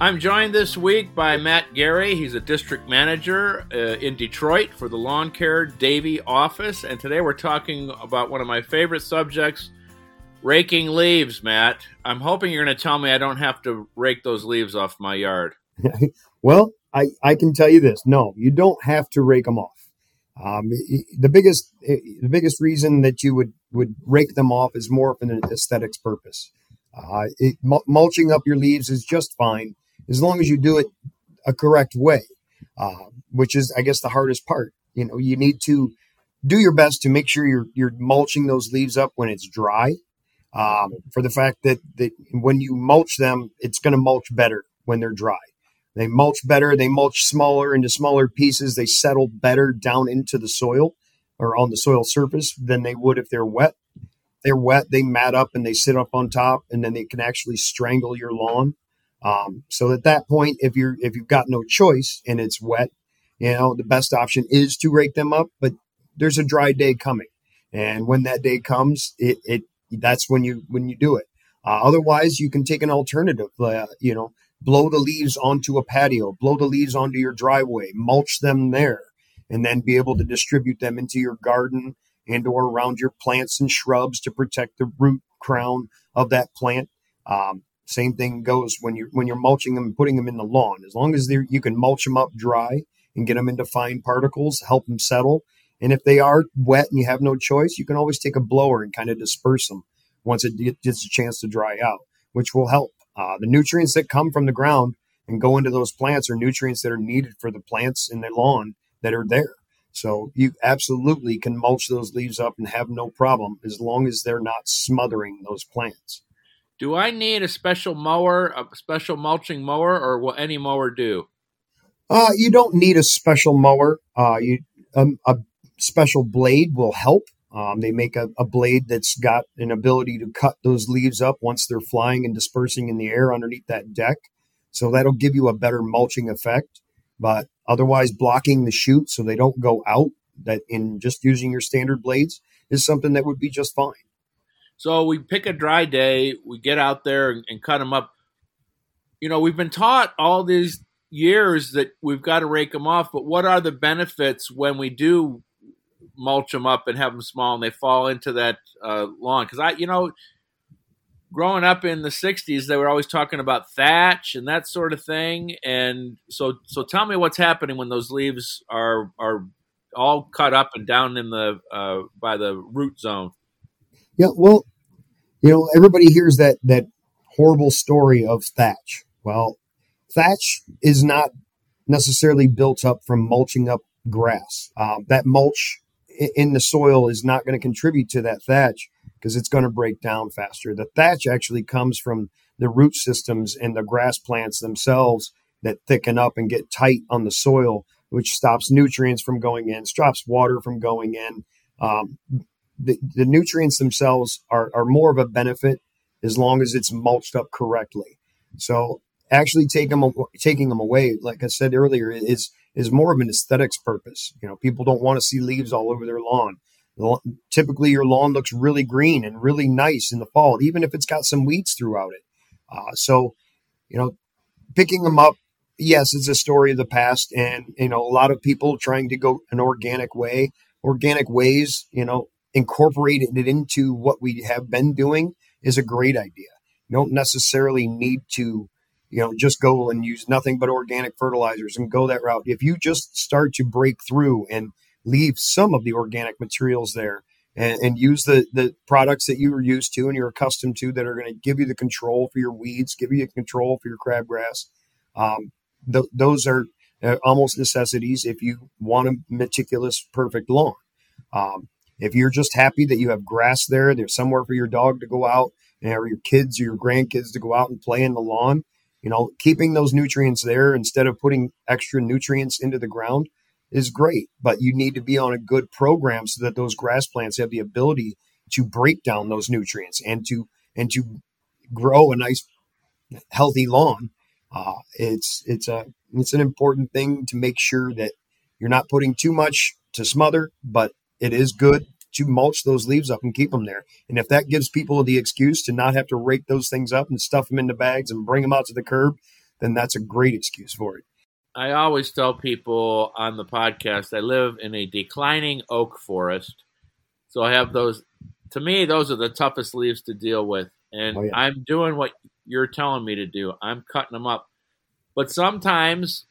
I'm joined this week by Mat Garey. He's a district manager uh, in Detroit for the Lawn Care Davey office. And today we're talking about one of my favorite subjects raking leaves, Matt. I'm hoping you're going to tell me I don't have to rake those leaves off my yard. well, I, I can tell you this no, you don't have to rake them off. Um, the biggest the biggest reason that you would, would rake them off is more of an aesthetics purpose. Uh, it, mulching up your leaves is just fine as long as you do it a correct way, uh, which is, I guess, the hardest part. You know, you need to do your best to make sure you're you're mulching those leaves up when it's dry. Um, for the fact that, that when you mulch them, it's going to mulch better when they're dry. They mulch better. They mulch smaller into smaller pieces. They settle better down into the soil or on the soil surface than they would if they're wet. they're wet. They mat up and they sit up on top, and then they can actually strangle your lawn. Um, so at that point, if you're if you've got no choice and it's wet, you know the best option is to rake them up. But there's a dry day coming, and when that day comes, it, it that's when you when you do it. Uh, otherwise, you can take an alternative. Uh, you know, blow the leaves onto a patio, blow the leaves onto your driveway, mulch them there, and then be able to distribute them into your garden and or around your plants and shrubs to protect the root crown of that plant. Um, same thing goes when you're when you're mulching them and putting them in the lawn. As long as they you can mulch them up dry and get them into fine particles, help them settle. And if they are wet and you have no choice, you can always take a blower and kind of disperse them once it gets a chance to dry out, which will help. Uh, the nutrients that come from the ground and go into those plants are nutrients that are needed for the plants in the lawn that are there. So you absolutely can mulch those leaves up and have no problem as long as they're not smothering those plants. Do I need a special mower, a special mulching mower, or will any mower do? Uh, you don't need a special mower. Uh, you um, a special blade will help. Um, they make a, a, blade that's got an ability to cut those leaves up once they're flying and dispersing in the air underneath that deck. So that'll give you a better mulching effect. But otherwise, blocking the shoot so they don't go out, that in just using your standard blades is something that would be just fine. So we pick a dry day, we get out there and, and cut them up. You know, we've been taught all these years that we've got to rake them off, but what are the benefits when we do mulch them up and have them small and they fall into that uh, lawn? Because I, you know, growing up in the 60s they were always talking about thatch and that sort of thing and so so tell me what's happening when those leaves are are all cut up and down in the uh, by the root zone yeah, well, you know, everybody hears that that horrible story of thatch. Well, thatch is not necessarily built up from mulching up grass. Um, that mulch in the soil is not going to contribute to that thatch because it's going to break down faster. The thatch actually comes from the root systems and the grass plants themselves that thicken up and get tight on the soil, which stops nutrients from going in, stops water from going in. Um, the, the nutrients themselves are, are more of a benefit as long as it's mulched up correctly. So actually take them, taking them away, like I said earlier, is is more of an aesthetics purpose. You know, people don't want to see leaves all over their lawn. Typically, your lawn looks really green and really nice in the fall, even if it's got some weeds throughout it. Uh, so, you know, picking them up, yes, it's a story of the past, and you know, a lot of people trying to go an organic way. Organic ways, you know, incorporating it into what we have been doing is a great idea. You don't necessarily need to, you know, just go and use nothing but organic fertilizers and go that route. If you just start to break through and leave some of the organic materials there and, and use the, the products that you are used to and you're accustomed to that are going to give you the control for your weeds, give you the control for your crabgrass, um, th- those are uh, almost necessities if you want a meticulous, perfect lawn. Um, if you're just happy that you have grass there, there's somewhere for your dog to go out, or your kids or your grandkids to go out and play in the lawn, you know, keeping those nutrients there instead of putting extra nutrients into the ground is great, but you need to be on a good program so that those grass plants have the ability to break down those nutrients and to and to grow a nice healthy lawn. Uh, it's it's a it's an important thing to make sure that you're not putting too much to smother, but it is good to mulch those leaves up and keep them there. And if that gives people the excuse to not have to rake those things up and stuff them into bags and bring them out to the curb, then that's a great excuse for it. I always tell people on the podcast I live in a declining oak forest. So I have those to me those are the toughest leaves to deal with and oh, yeah. I'm doing what you're telling me to do. I'm cutting them up. But sometimes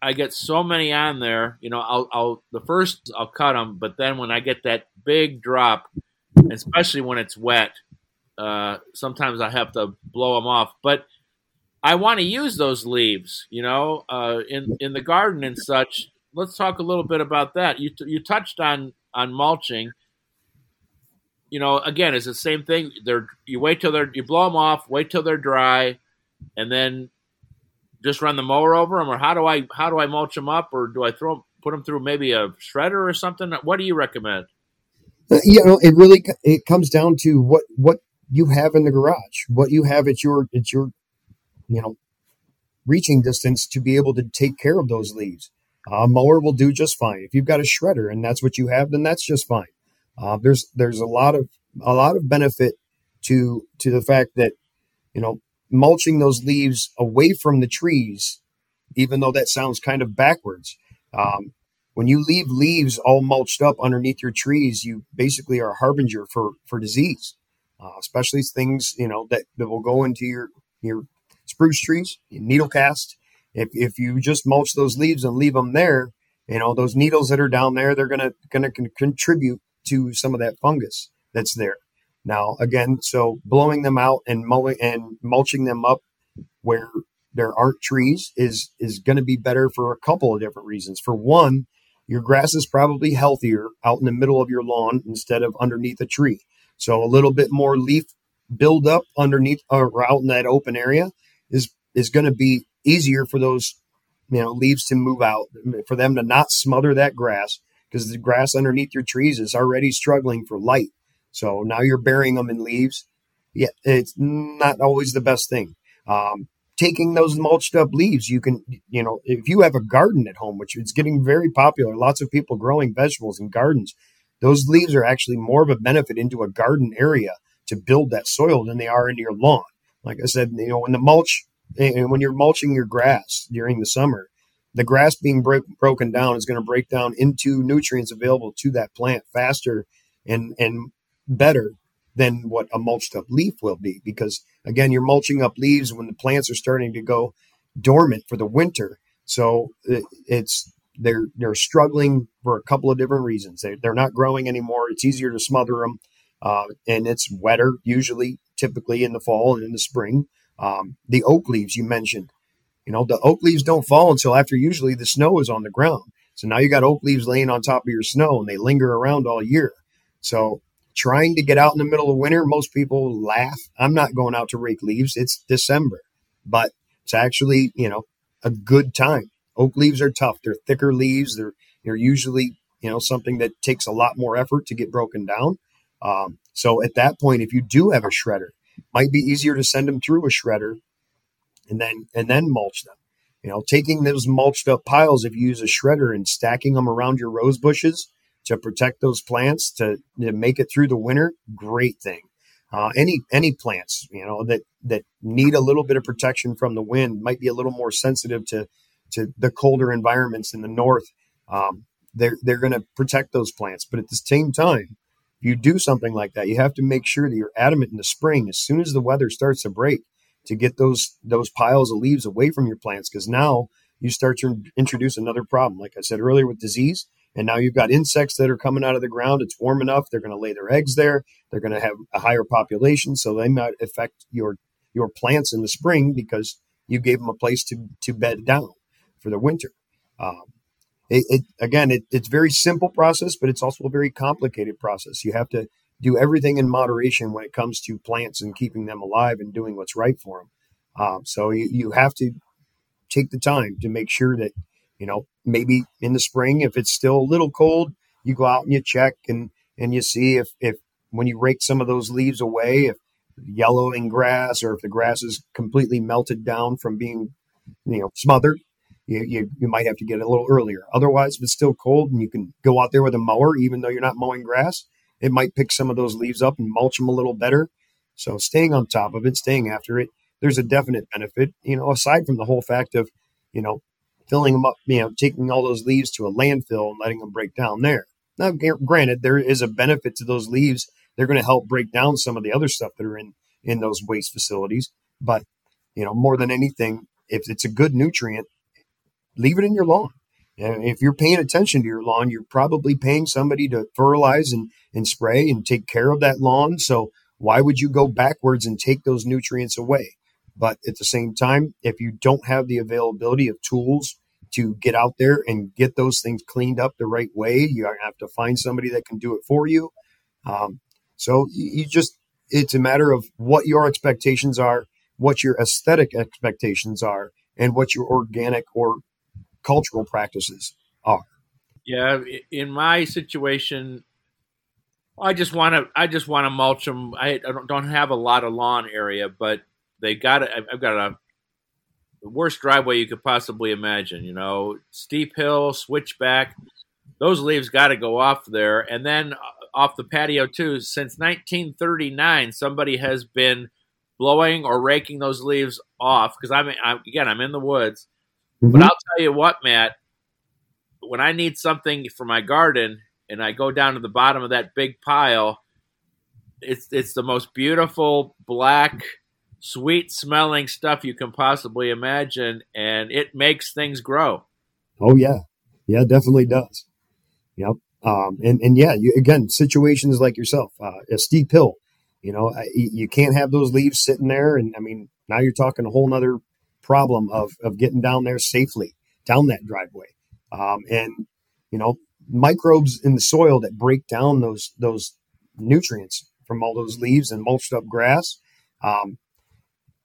I get so many on there, you know, I'll, I'll the first I'll cut them, but then when I get that big drop, especially when it's wet, uh, sometimes I have to blow them off. But I want to use those leaves, you know, uh, in in the garden and such. Let's talk a little bit about that. You you touched on on mulching. You know, again, it's the same thing. They're you wait till they're you blow them off, wait till they're dry, and then just run the mower over them, or how do I how do I mulch them up, or do I throw put them through maybe a shredder or something? What do you recommend? Uh, you know, it really it comes down to what what you have in the garage, what you have at your at your you know, reaching distance to be able to take care of those leaves. A mower will do just fine. If you've got a shredder and that's what you have, then that's just fine. Uh, there's there's a lot of a lot of benefit to to the fact that you know mulching those leaves away from the trees, even though that sounds kind of backwards. Um, when you leave leaves all mulched up underneath your trees, you basically are a harbinger for for disease, uh, especially things you know that, that will go into your your spruce trees, needle cast. If, if you just mulch those leaves and leave them there, you know those needles that are down there, they're gonna gonna contribute to some of that fungus that's there. Now again, so blowing them out and mulling and mulching them up where there aren't trees is is going to be better for a couple of different reasons. For one, your grass is probably healthier out in the middle of your lawn instead of underneath a tree. So a little bit more leaf buildup underneath uh, or out in that open area is is going to be easier for those you know leaves to move out for them to not smother that grass because the grass underneath your trees is already struggling for light so now you're burying them in leaves. Yeah it's not always the best thing. Um, taking those mulched up leaves you can you know if you have a garden at home which is getting very popular lots of people growing vegetables in gardens those leaves are actually more of a benefit into a garden area to build that soil than they are into your lawn. Like I said, you know, when the mulch, and when you're mulching your grass during the summer, the grass being break, broken down is going to break down into nutrients available to that plant faster and and better than what a mulched up leaf will be. Because again, you're mulching up leaves when the plants are starting to go dormant for the winter. So it, it's they're they're struggling for a couple of different reasons. They, they're not growing anymore. It's easier to smother them, uh, and it's wetter usually typically in the fall and in the spring. Um, the oak leaves you mentioned, you know, the oak leaves don't fall until after usually the snow is on the ground. So now you got oak leaves laying on top of your snow and they linger around all year. So trying to get out in the middle of winter, most people laugh. I'm not going out to rake leaves. It's December, but it's actually, you know, a good time. Oak leaves are tough. They're thicker leaves. They're, they're usually, you know, something that takes a lot more effort to get broken down. Um, so at that point, if you do have a shredder, might be easier to send them through a shredder and then and then mulch them. You know, taking those mulched up piles, if you use a shredder and stacking them around your rose bushes to protect those plants to, to make it through the winter, great thing. Uh, any any plants, you know, that that need a little bit of protection from the wind might be a little more sensitive to to the colder environments in the north. Um, they're they're going to protect those plants, but at the same time, if you do something like that, you have to make sure that you're adamant in the spring, as soon as the weather starts to break, to get those those piles of leaves away from your plants, because now you start to introduce another problem. Like I said earlier with disease, and now you've got insects that are coming out of the ground. It's warm enough; they're going to lay their eggs there. They're going to have a higher population, so they might affect your your plants in the spring because you gave them a place to to bed down for the winter. Um, it, it again, it, it's very simple process, but it's also a very complicated process. You have to do everything in moderation when it comes to plants and keeping them alive and doing what's right for them. Um, so you, you have to take the time to make sure that you know, maybe in the spring, if it's still a little cold, you go out and you check and, and you see if, if when you rake some of those leaves away, if yellowing grass or if the grass is completely melted down from being, you know, smothered, you, you, you might have to get it a little earlier. Otherwise, if it's still cold and you can go out there with a mower, even though you're not mowing grass, it might pick some of those leaves up and mulch them a little better. So staying on top of it, staying after it, there's a definite benefit, you know, aside from the whole fact of, you know, filling them up, you know, taking all those leaves to a landfill and letting them break down there. Now, granted, there is a benefit to those leaves. They're going to help break down some of the other stuff that are in in those waste facilities. But you know, more than anything, if it's a good nutrient, leave it in your lawn. And if you're paying attention to your lawn, you're probably paying somebody to fertilize and, and spray and take care of that lawn. So why would you go backwards and take those nutrients away? But at the same time, if you don't have the availability of tools to get out there and get those things cleaned up the right way, you have to find somebody that can do it for you. Um, so you, just, it's a matter of what your expectations are, what your aesthetic expectations are, and what your organic or cultural practices are. Yeah, in my situation, I just want to I just want to mulch them. I don't have a lot of lawn area, but they got it. I've got a the worst driveway you could possibly imagine. You know, steep hill, switchback. Those leaves got to go off there, and then uh, off the patio too. Since 1939, somebody has been blowing or raking those leaves off because I'm, I'm, again I'm in the woods. Mm-hmm. But I'll tell you what, Matt. When I need something for my garden, and I go down to the bottom of that big pile, it's it's the most beautiful black sweet smelling stuff you can possibly imagine, and it makes things grow. Oh yeah, yeah, definitely does. Yep. Um, and and yeah, you, again, situations like yourself, uh, a steep hill. You know, you can't have those leaves sitting there, and I mean, now you're talking a whole nother problem of of getting down there safely down that driveway. Um, and you know, microbes in the soil that break down those those nutrients from all those leaves and mulched up grass. Um,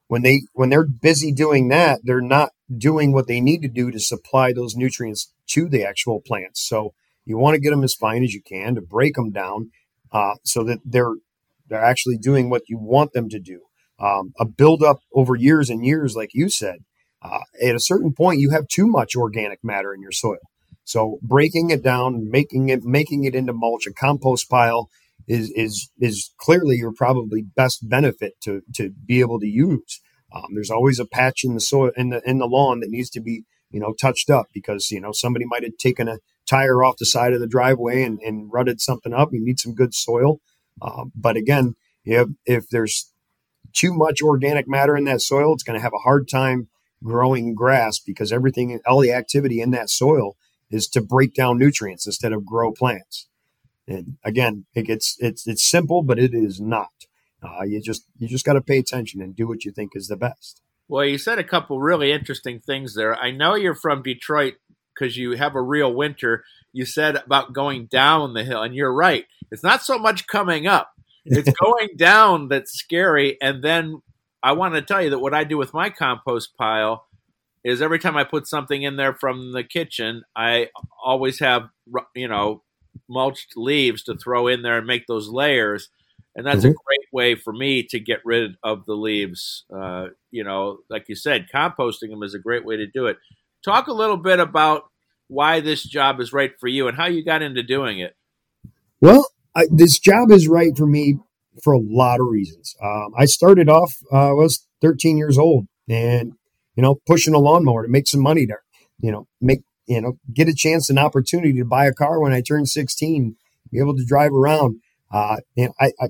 when they when they're busy doing that, they're not doing what they need to do to supply those nutrients to the actual plants. So you want to get them as fine as you can to break them down, uh, so that they're they're actually doing what you want them to do. Um, a buildup over years and years, like you said, uh, at a certain point, you have too much organic matter in your soil. So breaking it down, making it making it into mulch, a compost pile, is is is clearly your probably best benefit to to be able to use. Um, there's always a patch in the soil in the in the lawn that needs to be you know touched up because you know somebody might have taken a tire off the side of the driveway and, and rutted something up. You need some good soil. Um, but again, if if there's too much organic matter in that soil, it's going to have a hard time growing grass because everything, all the activity in that soil is to break down nutrients instead of grow plants. And again, it gets it's it's simple, but it is not. Uh, you just you just got to pay attention and do what you think is the best. Well, you said a couple really interesting things there. I know you're from Detroit because you have a real winter. You said about going down the hill, and you're right. It's not so much coming up; it's going down that's scary. And then I want to tell you that what I do with my compost pile is every time I put something in there from the kitchen, I always have you know mulched leaves to throw in there and make those layers. And that's mm-hmm. a great way for me to get rid of the leaves. Uh, you know, like you said, composting them is a great way to do it. Talk a little bit about why this job is right for you and how you got into doing it. Well, I, this job is right for me for a lot of reasons. Um, I started off, uh, I was 13 years old and, you know, pushing a lawnmower to make some money to, you know, make you know, get a chance, an opportunity to buy a car when I turned 16, be able to drive around. Uh, and I, I,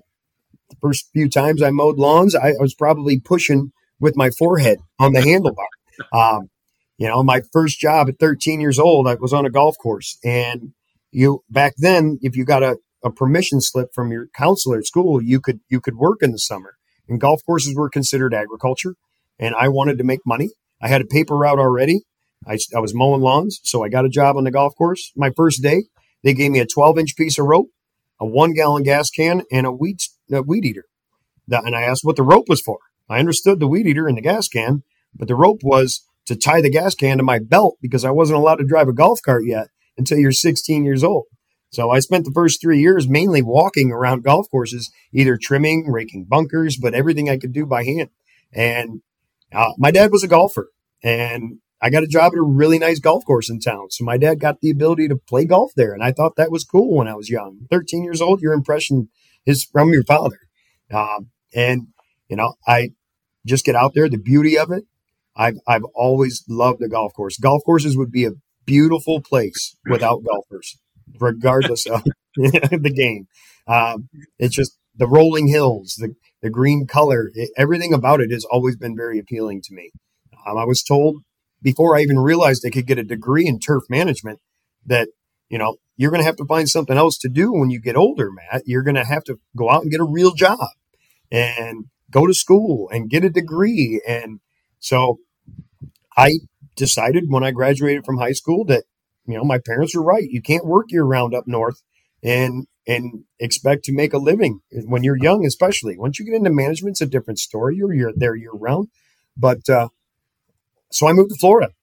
the first few times I mowed lawns, I, I was probably pushing with my forehead on the handlebar. Um, you know, my first job at 13 years old, I was on a golf course. And you, back then, if you got a, a permission slip from your counselor at school, you could, you could work in the summer. And golf courses were considered agriculture. And I wanted to make money. I had a paper route already. I, I was mowing lawns, so I got a job on the golf course. My first day, they gave me a 12 inch piece of rope, a one gallon gas can, and a weed, a weed eater. and I asked what the rope was for. I understood the weed eater and the gas can, but the rope was to tie the gas can to my belt because I wasn't allowed to drive a golf cart yet until you're 16 years old. So I spent the first three years mainly walking around golf courses, either trimming, raking bunkers, but everything I could do by hand. And uh, my dad was a golfer, and I got a job at a really nice golf course in town. So my dad got the ability to play golf there. And I thought that was cool when I was young. 13 years old, your impression is from your father. Um, and, you know, I just get out there, the beauty of it. I've, I've always loved the golf course. Golf courses would be a beautiful place without golfers, regardless of the game. Um, it's just the rolling hills, the, the green color, it, everything about it has always been very appealing to me. Um, I was told before I even realized I could get a degree in turf management that, you know, you're going to have to find something else to do when you get older, Matt. You're going to have to go out and get a real job and go to school and get a degree. And so I decided when I graduated from high school that, you know, my parents were right. You can't work year round up north and and expect to make a living when you're young, especially. Once you get into management, it's a different story. You're, you're there year round. But uh, so I moved to Florida.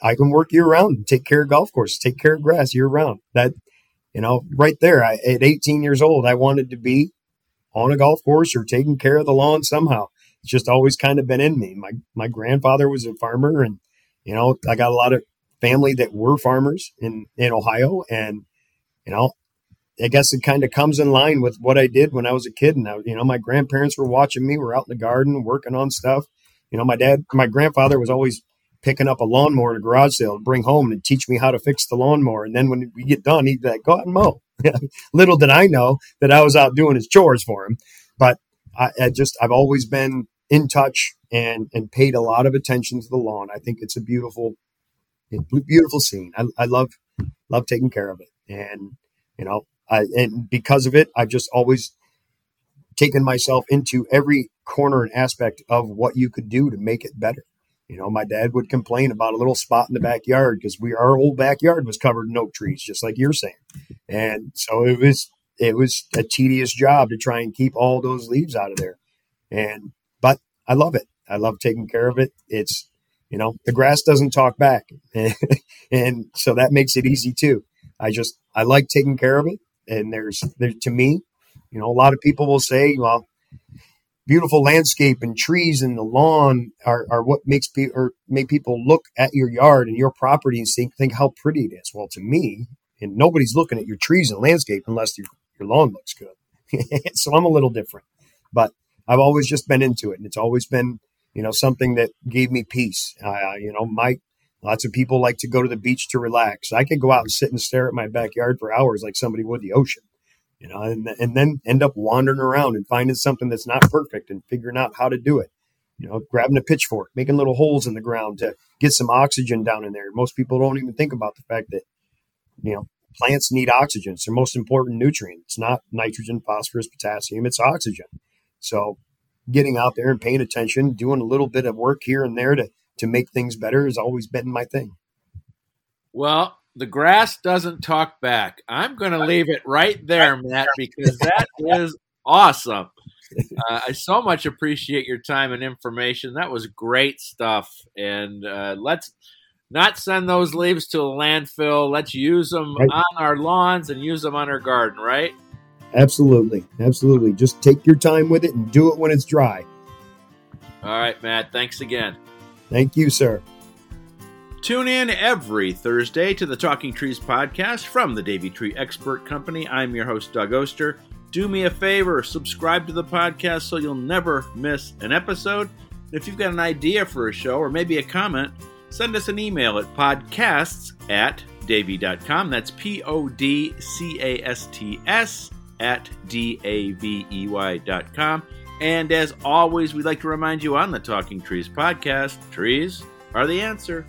I can work year round, take care of golf courses, take care of grass year round. That, you know, right there, I, at 18 years old, I wanted to be on a golf course or taking care of the lawn somehow. It's just always kind of been in me. My my grandfather was a farmer, and you know, I got a lot of family that were farmers in in Ohio, and you know, I guess it kind of comes in line with what I did when I was a kid. And I, you know, my grandparents were watching me. We're out in the garden working on stuff. You know, my dad, my grandfather was always picking up a lawnmower at a garage sale to bring home and teach me how to fix the lawnmower. And then when we get done, he'd be like, go out and mow. Little did I know that I was out doing his chores for him. But I, I, just, I've always been in touch and, and paid a lot of attention to the lawn. I think it's a beautiful, beautiful scene. I, I love, love taking care of it. And, you know, I, and because of it, I've just always taken myself into every corner and aspect of what you could do to make it better. You know, my dad would complain about a little spot in the backyard because we our old backyard was covered in oak trees, just like you're saying. And so it was it was a tedious job to try and keep all those leaves out of there. And but I love it. I love taking care of it. It's you know the grass doesn't talk back, and so that makes it easy too. I just I like taking care of it. And there's there to me, you know, a lot of people will say, well, beautiful landscape and trees and the lawn are, are what makes people or make people look at your yard and your property and think, think how pretty it is. Well, to me, and nobody's looking at your trees and landscape unless your, your lawn looks good. so I'm a little different, but I've always just been into it. And it's always been, you know, something that gave me peace. Uh, you know, my, lots of people like to go to the beach to relax. I could go out and sit and stare at my backyard for hours like somebody would the ocean you know, and, and then end up wandering around and finding something that's not perfect and figuring out how to do it. You know, grabbing a pitchfork, making little holes in the ground to get some oxygen down in there. Most people don't even think about the fact that, you know, plants need oxygen. It's their most important nutrient. It's not nitrogen, phosphorus, potassium, it's oxygen. So getting out there and paying attention, doing a little bit of work here and there to, to make things better has always been my thing. Well, the grass doesn't talk back. I'm going to leave it right there, Matt, because that is awesome. Uh, I so much appreciate your time and information. That was great stuff. And uh, let's not send those leaves to a landfill. Let's use them right. on our lawns and use them on our garden, right? Absolutely. Absolutely. Just take your time with it and do it when it's dry. All right, Matt. Thanks again. Thank you, sir. Tune in every Thursday to the Talking Trees podcast from the Davey Tree Expert Company. I'm your host, Doug Oster. Do me a favor, subscribe to the podcast so you'll never miss an episode. If you've got an idea for a show or maybe a comment, send us an email at podcasts at davey.com. That's P O D C A S T S at D A V E Y.com. And as always, we'd like to remind you on the Talking Trees podcast trees are the answer.